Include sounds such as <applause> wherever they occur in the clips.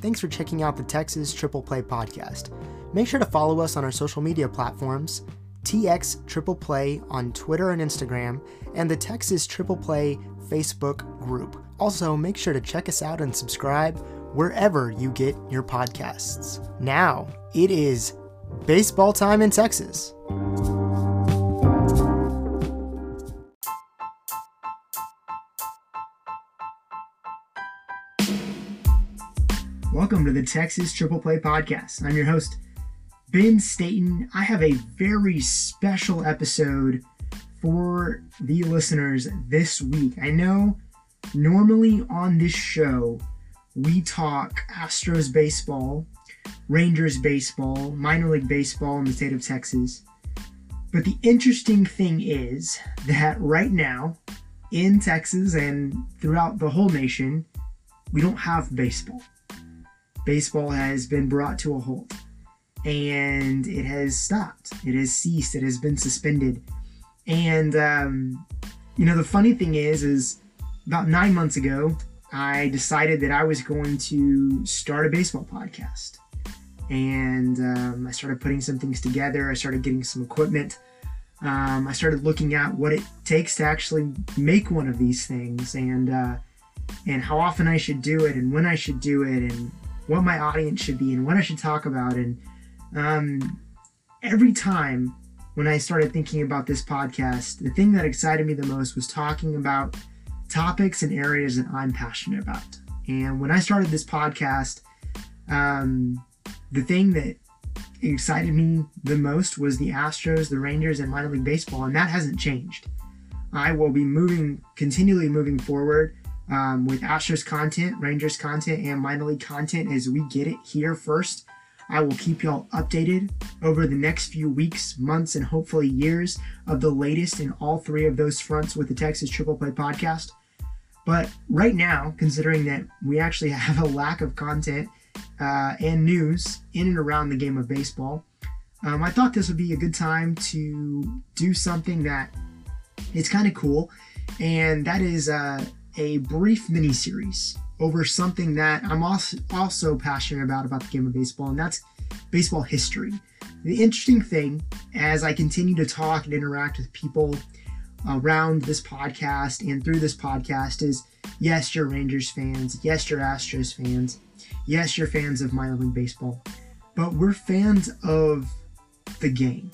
thanks for checking out the Texas Triple Play podcast. Make sure to follow us on our social media platforms TX Triple Play on Twitter and Instagram, and the Texas Triple Play Facebook group. Also, make sure to check us out and subscribe wherever you get your podcasts. Now, it is baseball time in Texas. Welcome to the Texas Triple Play Podcast. I'm your host, Ben Staten. I have a very special episode for the listeners this week. I know normally on this show, we talk Astros baseball, Rangers baseball, minor league baseball in the state of Texas. But the interesting thing is that right now in Texas and throughout the whole nation, we don't have baseball. Baseball has been brought to a halt and it has stopped. It has ceased. It has been suspended. And um, you know, the funny thing is, is about nine months ago, I decided that I was going to start a baseball podcast. And um, I started putting some things together. I started getting some equipment. Um, I started looking at what it takes to actually make one of these things, and uh, and how often I should do it, and when I should do it, and what my audience should be, and what I should talk about, and um, every time when I started thinking about this podcast, the thing that excited me the most was talking about topics and areas that I'm passionate about. And when I started this podcast, um, the thing that excited me the most was the Astros, the Rangers, and minor league baseball, and that hasn't changed. I will be moving, continually moving forward um, with Astros content, Rangers content, and minor league content as we get it here first I will keep y'all updated over the next few weeks, months, and hopefully years of the latest in all three of those fronts with the Texas Triple Play podcast. But right now, considering that we actually <laughs> have a lack of content uh, and news in and around the game of baseball, um, I thought this would be a good time to do something that is kind of cool, and that is uh, a brief mini series over something that I'm also also passionate about about the game of baseball, and that's baseball history. The interesting thing, as I continue to talk and interact with people around this podcast and through this podcast, is yes, you're Rangers fans, yes, you're Astros fans, yes, you're fans of minor league baseball, but we're fans of the game.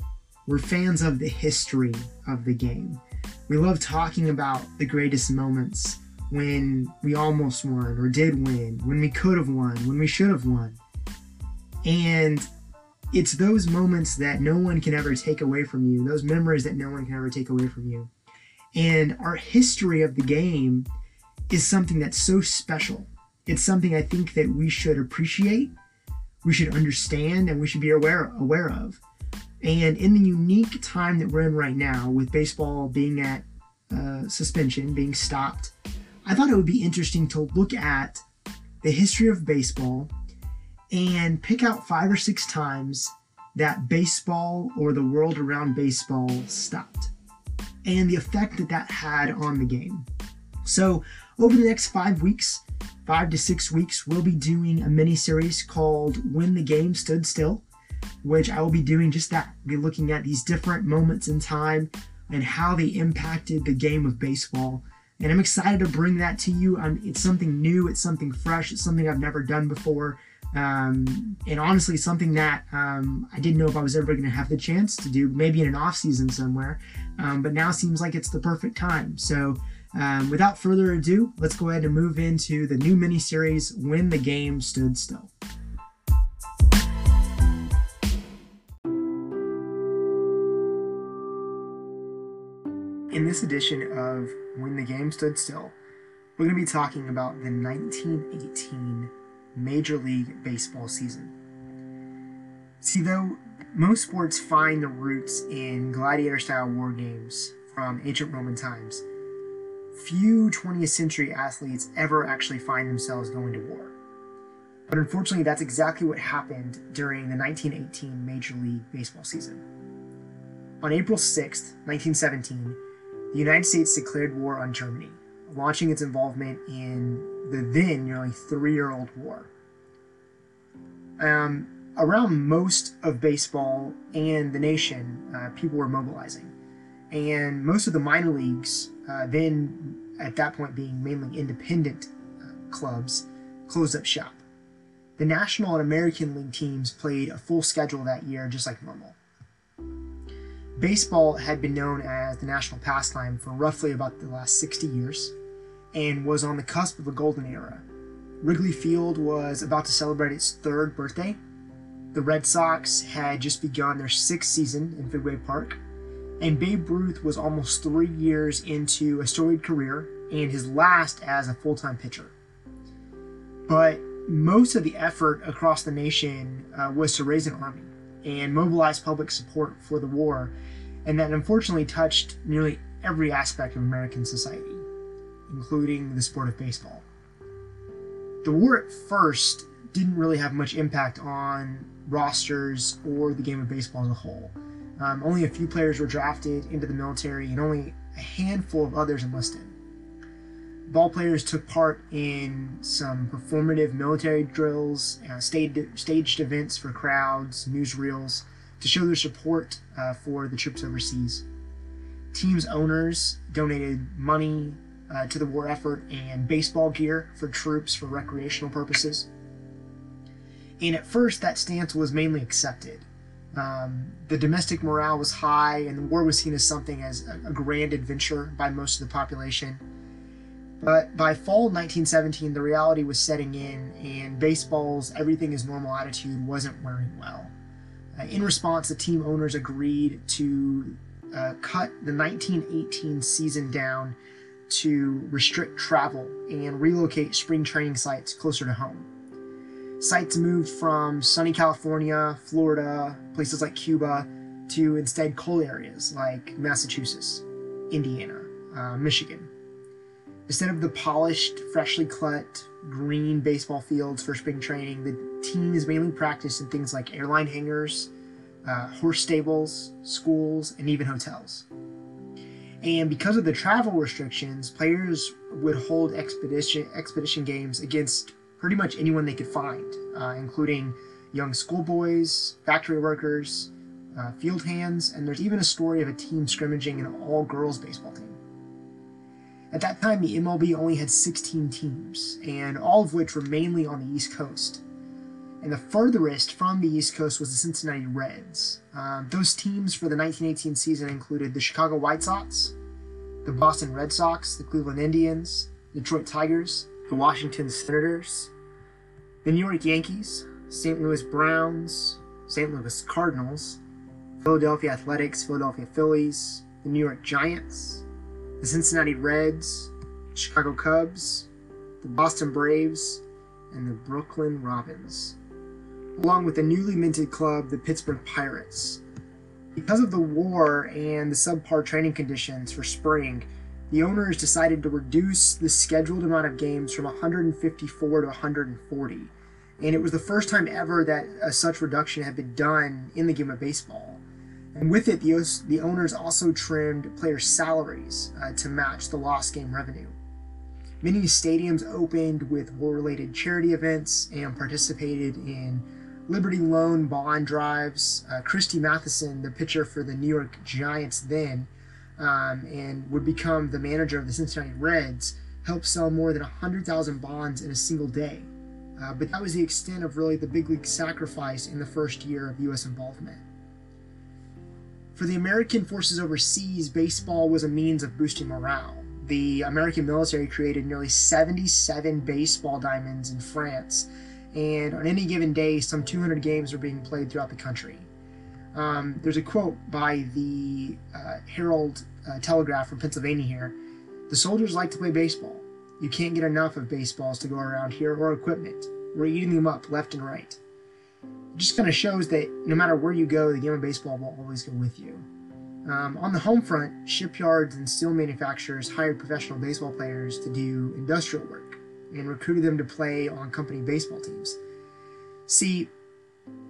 We're fans of the history of the game. We love talking about the greatest moments when we almost won or did win, when we could have won, when we should have won. And it's those moments that no one can ever take away from you, those memories that no one can ever take away from you. And our history of the game is something that's so special. It's something I think that we should appreciate, we should understand, and we should be aware aware of. And in the unique time that we're in right now, with baseball being at uh, suspension, being stopped, I thought it would be interesting to look at the history of baseball and pick out five or six times that baseball or the world around baseball stopped and the effect that that had on the game. So, over the next five weeks, five to six weeks, we'll be doing a mini series called When the Game Stood Still, which I will be doing just that. Be looking at these different moments in time and how they impacted the game of baseball and I'm excited to bring that to you. Um, it's something new, it's something fresh, it's something I've never done before. Um, and honestly, something that um, I didn't know if I was ever going to have the chance to do, maybe in an off season somewhere. Um, but now seems like it's the perfect time. So, um, without further ado, let's go ahead and move into the new mini series, When the Game Stood Still. This edition of When the Game Stood Still, we're going to be talking about the 1918 Major League Baseball season. See, though most sports find their roots in gladiator style war games from ancient Roman times, few 20th century athletes ever actually find themselves going to war. But unfortunately, that's exactly what happened during the 1918 Major League Baseball season. On April 6, 1917, the United States declared war on Germany, launching its involvement in the then nearly three year old war. Um, around most of baseball and the nation, uh, people were mobilizing. And most of the minor leagues, uh, then at that point being mainly independent uh, clubs, closed up shop. The National and American League teams played a full schedule that year, just like normal. Baseball had been known as the national pastime for roughly about the last 60 years and was on the cusp of a golden era. Wrigley Field was about to celebrate its third birthday. The Red Sox had just begun their sixth season in Fenway Park, and Babe Ruth was almost three years into a storied career and his last as a full time pitcher. But most of the effort across the nation uh, was to raise an army and mobilized public support for the war, and that unfortunately touched nearly every aspect of American society, including the sport of baseball. The war at first didn't really have much impact on rosters or the game of baseball as a whole. Um, only a few players were drafted into the military, and only a handful of others enlisted ball players took part in some performative military drills, uh, staged, staged events for crowds, newsreels to show their support uh, for the troops overseas. Teams' owners donated money uh, to the war effort and baseball gear for troops for recreational purposes. And at first, that stance was mainly accepted. Um, the domestic morale was high, and the war was seen as something as a, a grand adventure by most of the population but by fall 1917, the reality was setting in, and baseball's everything is normal attitude wasn't wearing well. Uh, in response, the team owners agreed to uh, cut the 1918 season down to restrict travel and relocate spring training sites closer to home. Sites moved from sunny California, Florida, places like Cuba, to instead cold areas like Massachusetts, Indiana, uh, Michigan. Instead of the polished, freshly cut green baseball fields for spring training, the teams mainly practiced in things like airline hangars, uh, horse stables, schools, and even hotels. And because of the travel restrictions, players would hold expedition expedition games against pretty much anyone they could find, uh, including young schoolboys, factory workers, uh, field hands, and there's even a story of a team scrimmaging an all-girls baseball team. At that time, the MLB only had 16 teams, and all of which were mainly on the East Coast. And the furthest from the East Coast was the Cincinnati Reds. Um, those teams for the 1918 season included the Chicago White Sox, the Boston Red Sox, the Cleveland Indians, the Detroit Tigers, the Washington Senators, the New York Yankees, St. Louis Browns, St. Louis Cardinals, Philadelphia Athletics, Philadelphia Phillies, the New York Giants, the Cincinnati Reds, Chicago Cubs, the Boston Braves, and the Brooklyn Robins, along with the newly minted club, the Pittsburgh Pirates. Because of the war and the subpar training conditions for spring, the owners decided to reduce the scheduled amount of games from 154 to 140. And it was the first time ever that a such reduction had been done in the game of baseball. And with it, the, the owners also trimmed players' salaries uh, to match the lost game revenue. Many stadiums opened with war related charity events and participated in Liberty Loan bond drives. Uh, Christy Mathewson, the pitcher for the New York Giants then, um, and would become the manager of the Cincinnati Reds, helped sell more than 100,000 bonds in a single day. Uh, but that was the extent of really the big league sacrifice in the first year of U.S. involvement. For the American forces overseas, baseball was a means of boosting morale. The American military created nearly 77 baseball diamonds in France, and on any given day, some 200 games were being played throughout the country. Um, there's a quote by the uh, Herald uh, Telegraph from Pennsylvania here. The soldiers like to play baseball. You can't get enough of baseballs to go around here or equipment. We're eating them up left and right just kind of shows that no matter where you go, the game of baseball will always go with you. Um, on the home front, shipyards and steel manufacturers hired professional baseball players to do industrial work and recruited them to play on company baseball teams. See,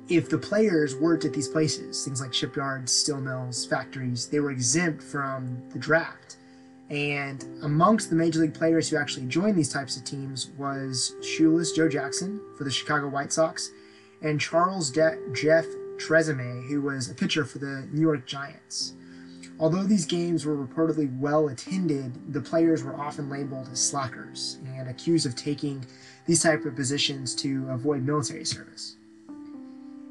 if the players worked at these places, things like shipyards, steel mills, factories, they were exempt from the draft. And amongst the major league players who actually joined these types of teams was shoeless Joe Jackson for the Chicago White Sox and Charles De- Jeff Tesreau, who was a pitcher for the New York Giants. Although these games were reportedly well attended, the players were often labeled as slackers and accused of taking these type of positions to avoid military service.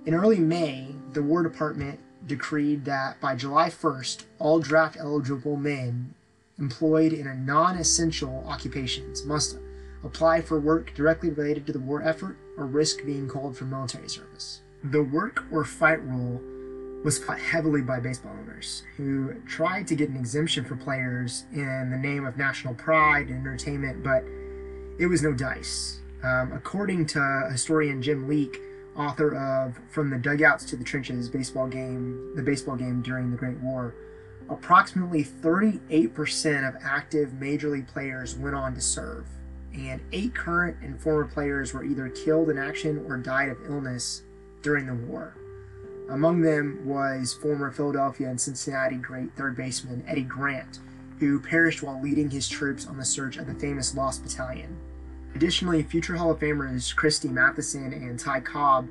In early May, the War Department decreed that by July 1st, all draft eligible men employed in a non essential occupations must apply for work directly related to the war effort or risk being called for military service. The work or fight rule was fought heavily by baseball owners who tried to get an exemption for players in the name of national pride and entertainment, but it was no dice. Um, according to historian Jim Leeke, author of From the Dugouts to the Trenches baseball game, the baseball game during the Great War, approximately 38% of active major league players went on to serve, and eight current and former players were either killed in action or died of illness during the war. Among them was former Philadelphia and Cincinnati great third baseman Eddie Grant, who perished while leading his troops on the search of the famous Lost Battalion. Additionally, future Hall of Famers Christy Mathewson and Ty Cobb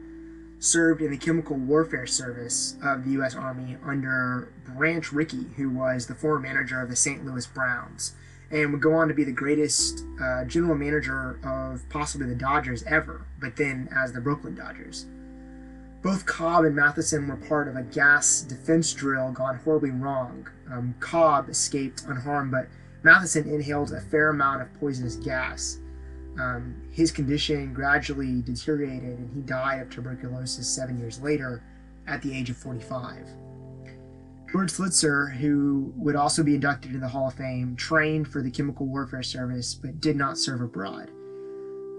served in the Chemical Warfare Service of the U.S. Army under Branch Rickey, who was the former manager of the St. Louis Browns, and would go on to be the greatest uh, general manager of possibly the Dodgers ever, but then as the Brooklyn Dodgers. Both Cobb and Mathewson were part of a gas defense drill gone horribly wrong. Um, Cobb escaped unharmed, but Mathewson inhaled a fair amount of poisonous gas. Um, his condition gradually deteriorated and he died of tuberculosis seven years later at the age of 45. George Sisler, who would also be inducted into the Hall of Fame, trained for the Chemical Warfare Service but did not serve abroad.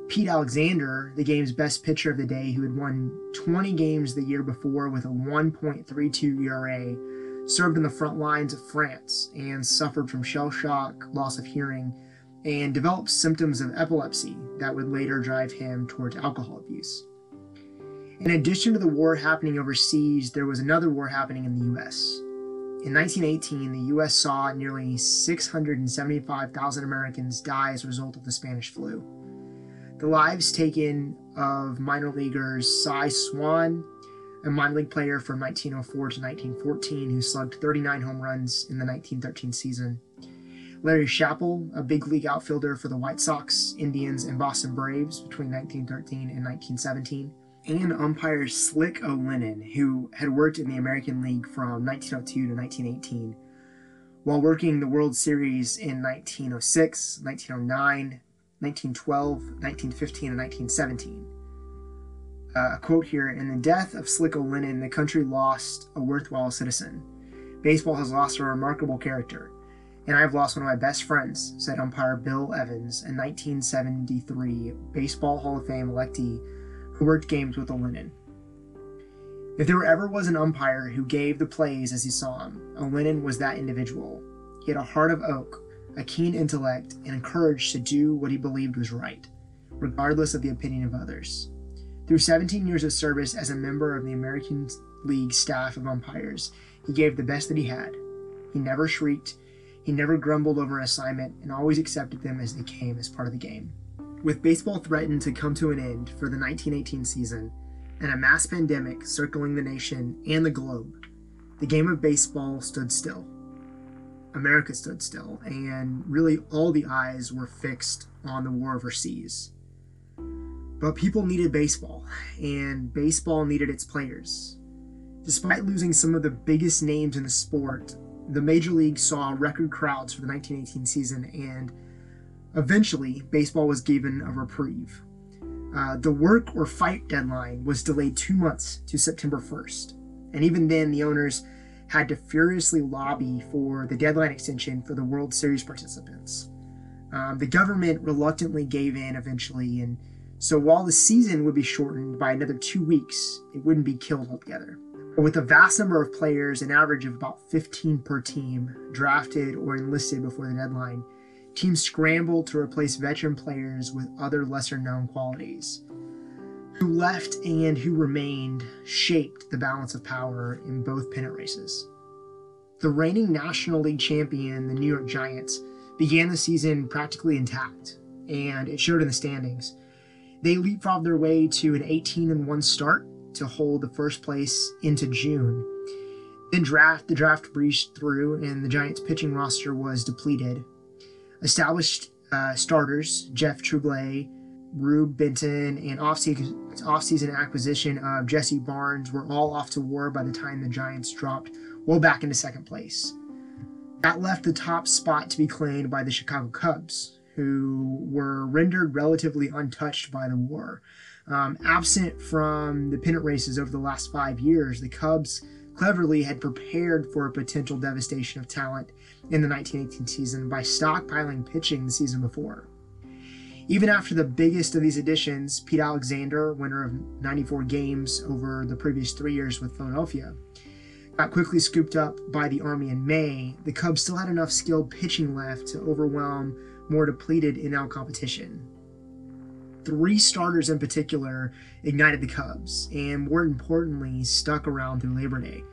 Pete Alexander, the game's best pitcher of the day, who had won 20 games the year before with a 1.32 ERA, served in the front lines of France and suffered from shell shock, loss of hearing, and developed symptoms of epilepsy that would later drive him towards alcohol abuse. In addition to the war happening overseas, there was another war happening in the US. In 1918, the US saw nearly 675,000 Americans die as a result of the Spanish flu the lives taken of minor leaguers Cy Swain, a minor league player from 1904 to 1914 who slugged 39 home runs in the 1913 season. Larry Chappell, a big league outfielder for the White Sox, Indians, and Boston Braves between 1913 and 1917. And umpire Slick O'Lennan, who had worked in the American League from 1902 to 1918. While working the World Series in 1906, 1909, 1912, 1915, and 1917. Uh, a quote here In the death of Slick O'Lennan, the country lost a worthwhile citizen. Baseball has lost a remarkable character. And I have lost one of my best friends, said umpire Bill Evans, a 1973 Baseball Hall of Fame electee who worked games with O'Lennan. If there ever was an umpire who gave the plays as he saw them, O'Lennan was that individual. He had a heart of oak, a keen intellect, and a courage to do what he believed was right, regardless of the opinion of others. Through 17 years of service as a member of the American League staff of umpires, he gave the best that he had. He never shrieked, he never grumbled over an assignment, and always accepted them as they came as part of the game. With baseball threatened to come to an end for the 1918 season, and a mass pandemic circling the nation and the globe, the game of baseball stood still. America stood still, and really all the eyes were fixed on the war overseas. But people needed baseball, and baseball needed its players. Despite losing some of the biggest names in the sport, the Major League saw record crowds for the 1918 season, and eventually, baseball was given a reprieve. Uh, the work or fight deadline was delayed two months to September 1st, and even then, the owners had to furiously lobby for the deadline extension for the World Series participants. Um, the government reluctantly gave in eventually, and so while the season would be shortened by another two weeks, it wouldn't be killed altogether. But with a vast number of players, an average of about 15 per team, drafted or enlisted before the deadline, teams scrambled to replace veteran players with other lesser known qualities who left and who remained shaped the balance of power in both pennant races. The reigning National League champion, the New York Giants, began the season practically intact, and it showed in the standings. They leapfrogged their way to an 18 1 start to hold the first place into June. Then draft the draft breezed through, and the Giants' pitching roster was depleted. Established uh, starters Jeff Trugley, Rube Benton, and offseason, offseason acquisition of Jesse Barnes were all off to war by the time the Giants dropped well back into second place. That left the top spot to be claimed by the Chicago Cubs, who were rendered relatively untouched by the war. Um, absent from the pennant races over the last five years, the Cubs cleverly had prepared for a potential devastation of talent in the 1918 season by stockpiling pitching the season before. Even after the biggest of these additions, Pete Alexander, winner of 94 games over the previous three years with Philadelphia, got quickly scooped up by the Army in May, the Cubs still had enough skilled pitching left to overwhelm more depleted in out competition. Three starters in particular ignited the Cubs, and more importantly, stuck around through Labor Day.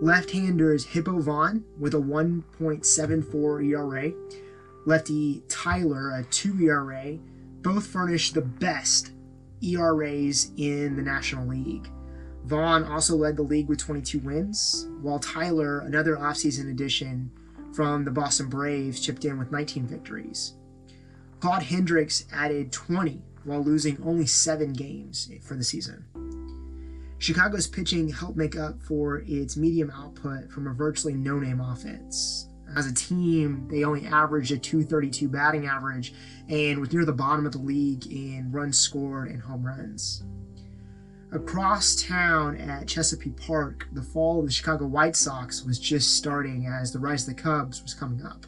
Left-handers Hippo Vaughn with a 1.74 ERA, lefty Tyler a 2 ERA, both furnished the best ERAs in the National League. Vaughn also led the league with 22 wins, while Tyler, another offseason addition from the Boston Braves, chipped in with 19 victories. Claude Hendrix added 20 while losing only seven games for the season. Chicago's pitching helped make up for its medium output from a virtually no name offense. As a team, they only averaged a 232 batting average and was near the bottom of the league in runs scored and home runs. Across town at Comiskey Park, the fall of the Chicago White Sox was just starting as the rise of the Cubs was coming up.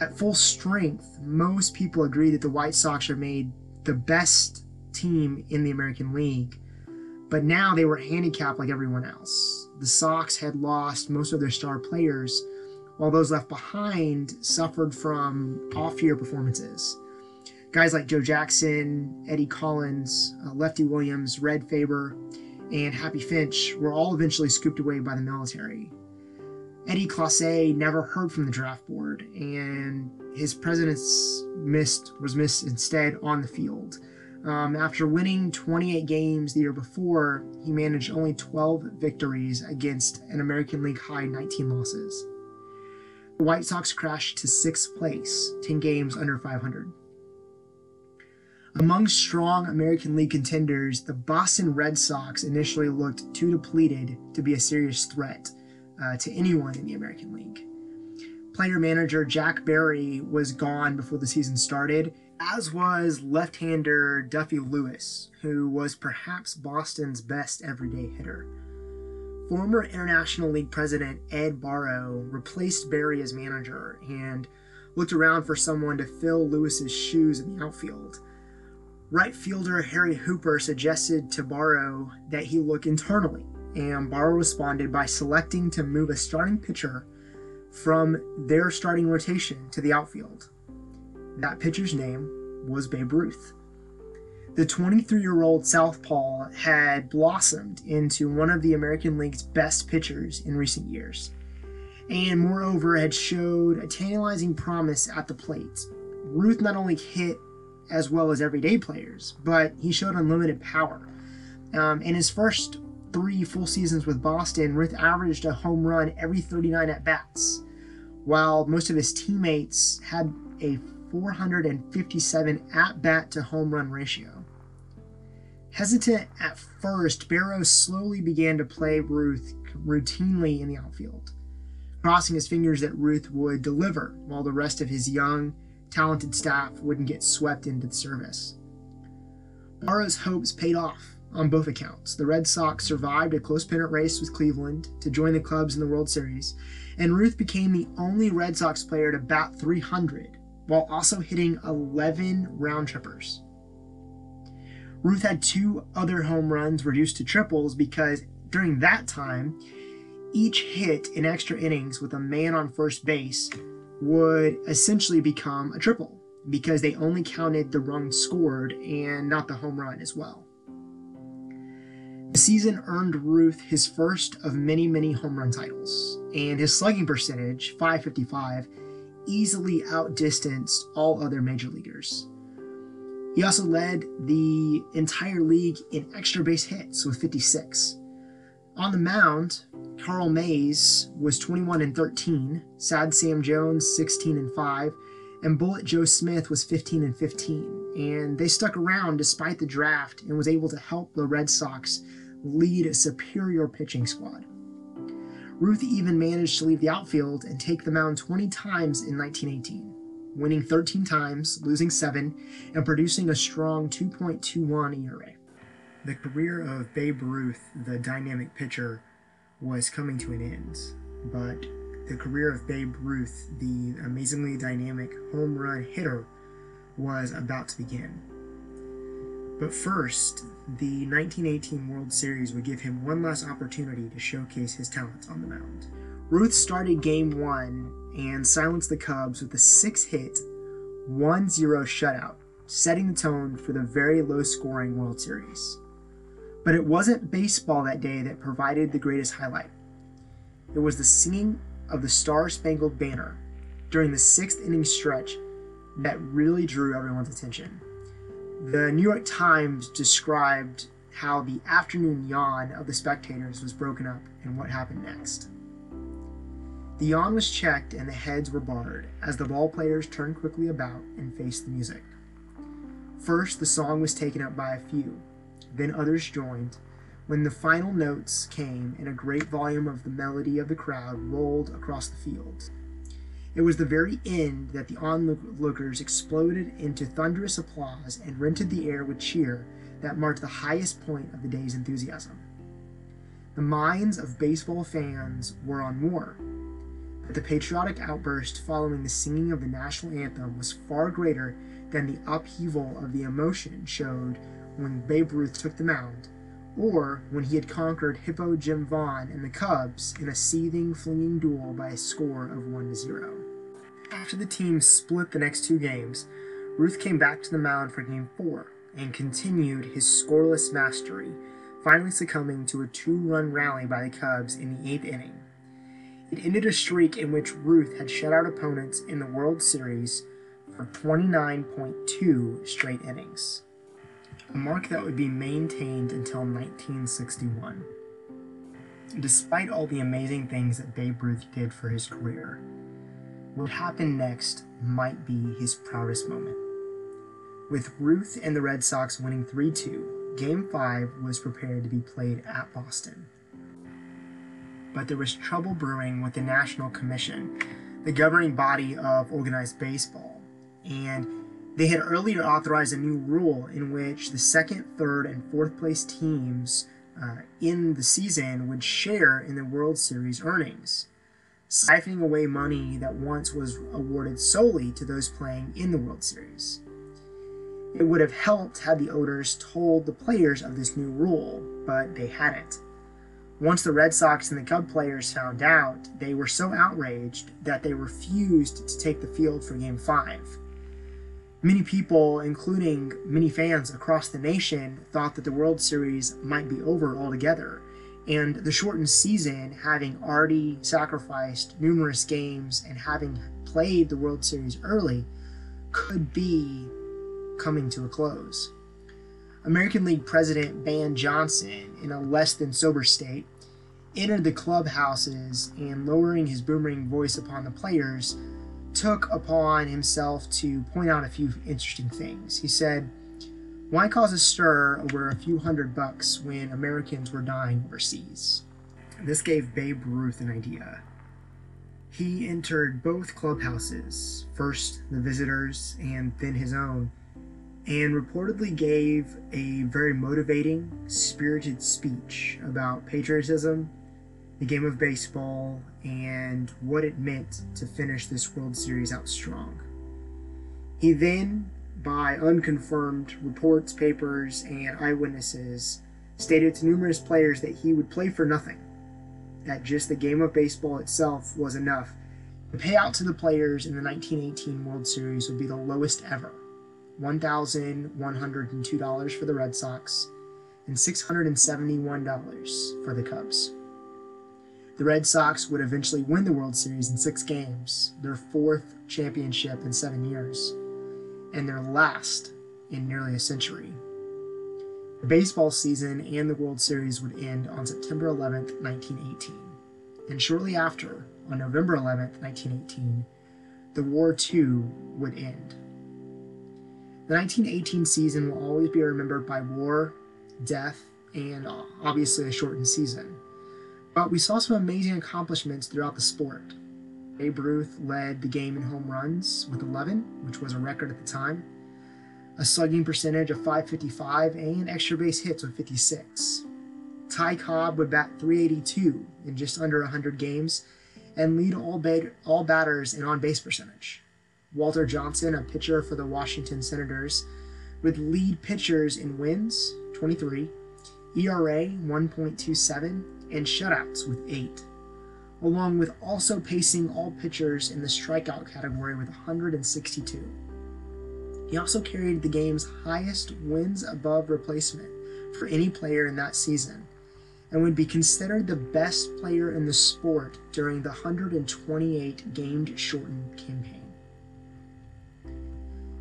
At full strength, most people agree that the White Sox are made the best team in the American League, but now they were handicapped like everyone else. The Sox had lost most of their star players, while those left behind suffered from off year performances. Guys like Joe Jackson, Eddie Collins, uh, Lefty Williams, Red Faber, and Happy Felsch were all eventually scooped away by the military. Eddie Clase never heard from the draft board, and his president's missed was missed instead on the field. Um, after winning 28 games the year before, he managed only 12 victories against an American League high 19 losses. The White Sox crashed to sixth place, 10 games under 500. Among strong American League contenders, the Boston Red Sox initially looked too depleted to be a serious threat uh, to anyone in the American League. Player manager Jack Barry was gone before the season started, as was left hander Duffy Lewis, who was perhaps Boston's best everyday hitter. Former International League president Ed Barrow replaced Barry as manager and looked around for someone to fill Lewis's shoes in the outfield. Right fielder Harry Hooper suggested to Barrow that he look internally and Barrow responded by selecting to move a starting pitcher from their starting rotation to the outfield. That pitcher's name was Babe Ruth. The 23 year old Southpaw had blossomed into one of the American League's best pitchers in recent years, and moreover had showed a tantalizing promise at the plate. Ruth not only hit as well as everyday players, but he showed unlimited power. Um, in his first three full seasons with Boston, Ruth averaged a home run every 39 at bats, while most of his teammates had a 457 at bat to home run ratio. Hesitant at first, Barrow slowly began to play Ruth routinely in the outfield, crossing his fingers that Ruth would deliver while the rest of his young, talented staff wouldn't get swept into the service. Barrow's hopes paid off on both accounts. The Red Sox survived a close pennant race with Cleveland to join the Cubs in the World Series, and Ruth became the only Red Sox player to bat 300 while also hitting 11 round trippers. Ruth had two other home runs reduced to triples because during that time, each hit in extra innings with a man on first base would essentially become a triple because they only counted the run scored and not the home run as well. The season earned Ruth his first of many, many home run titles, and his slugging percentage, 555, easily outdistanced all other major leaguers. He also led the entire league in extra base hits with 56. On the mound, Carl Mays was 21 and 13, Sad Sam Jones 16 and 5, and Bullet Joe Smith was 15 and 15. And they stuck around despite the draft and was able to help the Red Sox lead a superior pitching squad. Ruth even managed to leave the outfield and take the mound 20 times in 1918, winning 13 times, losing 7, and producing a strong 2.21 ERA. The career of Babe Ruth, the dynamic pitcher, was coming to an end, but the career of Babe Ruth, the amazingly dynamic home run hitter, was about to begin. But first, the 1918 World Series would give him one last opportunity to showcase his talents on the mound. Ruth started game one and silenced the Cubs with a six hit, 1 0 shutout, setting the tone for the very low scoring World Series. But it wasn't baseball that day that provided the greatest highlight. It was the singing of the Star Spangled Banner during the sixth inning stretch that really drew everyone's attention. The New York Times described how the afternoon yawn of the spectators was broken up and what happened next. The yawn was checked and the heads were barred as the ball players turned quickly about and faced the music. First, the song was taken up by a few, then others joined. When the final notes came and a great volume of the melody of the crowd rolled across the field, it was the very end that the onlookers exploded into thunderous applause and rented the air with cheer that marked the highest point of the day's enthusiasm. The minds of baseball fans were on war, but the patriotic outburst following the singing of the national anthem was far greater than the upheaval of the emotion showed when Babe Ruth took the mound, or when he had conquered Hippo Jim Vaughn and the Cubs in a seething, flinging duel by a score of 1 to 0. After the team split the next two games, Ruth came back to the mound for game four and continued his scoreless mastery, finally succumbing to a two run rally by the Cubs in the eighth inning. It ended a streak in which Ruth had shut out opponents in the World Series for 29.2 straight innings, a mark that would be maintained until 1961. Despite all the amazing things that Babe Ruth did for his career, what happened next might be his proudest moment. With Ruth and the Red Sox winning 3 2, Game 5 was prepared to be played at Boston. But there was trouble brewing with the National Commission, the governing body of organized baseball, and they had earlier authorized a new rule in which the second, third, and fourth place teams uh, in the season would share in the World Series earnings siphoning away money that once was awarded solely to those playing in the World Series. It would have helped had the owners told the players of this new rule, but they hadn't. Once the Red Sox and the Cub players found out, they were so outraged that they refused to take the field for Game 5. Many people, including many fans across the nation, thought that the World Series might be over altogether and the shortened season, having already sacrificed numerous games and having played the World Series early, could be coming to a close. American League President Ban Johnson, in a less than sober state, entered the clubhouses and, lowering his booming voice upon the players, took upon himself to point out a few interesting things. He said, why cause a stir over a few hundred bucks when Americans were dying overseas? This gave Babe Ruth an idea. He entered both clubhouses, first the visitors and then his own, and reportedly gave a very motivating, spirited speech about patriotism, the game of baseball, and what it meant to finish this World Series out strong. He then by unconfirmed reports, papers, and eyewitnesses, stated to numerous players that he would play for nothing, that just the game of baseball itself was enough. The payout to the players in the 1918 World Series would be the lowest ever $1,102 for the Red Sox and $671 for the Cubs. The Red Sox would eventually win the World Series in six games, their fourth championship in seven years and their last in nearly a century. The baseball season and the World Series would end on September 11, 1918. And shortly after, on November 11, 1918, the war too would end. The 1918 season will always be remembered by war, death, and uh, obviously a shortened season. But we saw some amazing accomplishments throughout the sport. Babe Ruth led the game in home runs with 11, which was a record at the time, a slugging percentage of 555, and extra base hits with 56. Ty Cobb would bat 382 in just under 100 games and lead all, bat- all batters in on base percentage. Walter Johnson, a pitcher for the Washington Senators, would lead pitchers in wins, 23, ERA, 1.27, and shutouts with 8 along with also pacing all pitchers in the strikeout category with 162. He also carried the game's highest wins above replacement for any player in that season and would be considered the best player in the sport during the 128 game shortened campaign.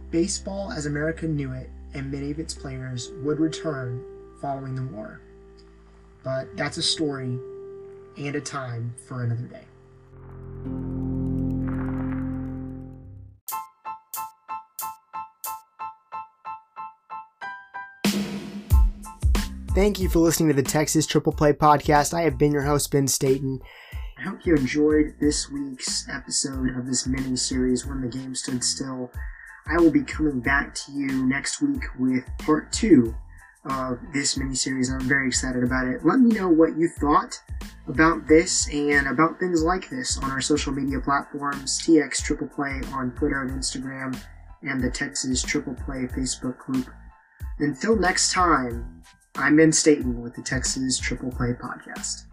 Baseball as America knew it and many of its players would return following the war. But that's a story and a time for another day. Thank you for listening to the Texas Triple Play Podcast. I have been your host, Ben Staten. I hope you enjoyed this week's episode of this mini series, When the Game Stood Still. I will be coming back to you next week with part two of this mini series. I'm very excited about it. Let me know what you thought about this and about things like this on our social media platforms TX Triple Play on Twitter and Instagram, and the Texas Triple Play Facebook group. Until next time, I'm Ben Staten with the Texas Triple Play Podcast.